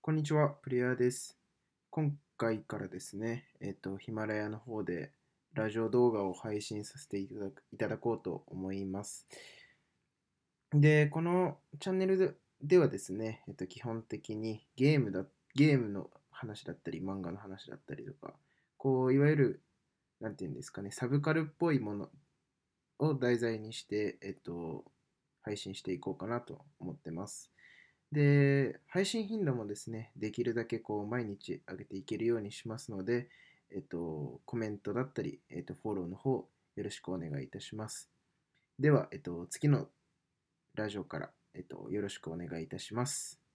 こんにちは、プレイヤーです。今回からですね、えっと、ヒマラヤの方でラジオ動画を配信させていただこうと思います。で、このチャンネルでではですね、えっと、基本的にゲームだ、ゲームの話だったり、漫画の話だったりとか、こう、いわゆる、なんていうんですかね、サブカルっぽいものを題材にして、えっと、配信していこうかなと思ってます。で、配信頻度もですね、できるだけこう毎日上げていけるようにしますので、えっと、コメントだったり、えっと、フォローの方、よろしくお願いいたします。では、えっと、次のラジオから、えっと、よろしくお願いいたします。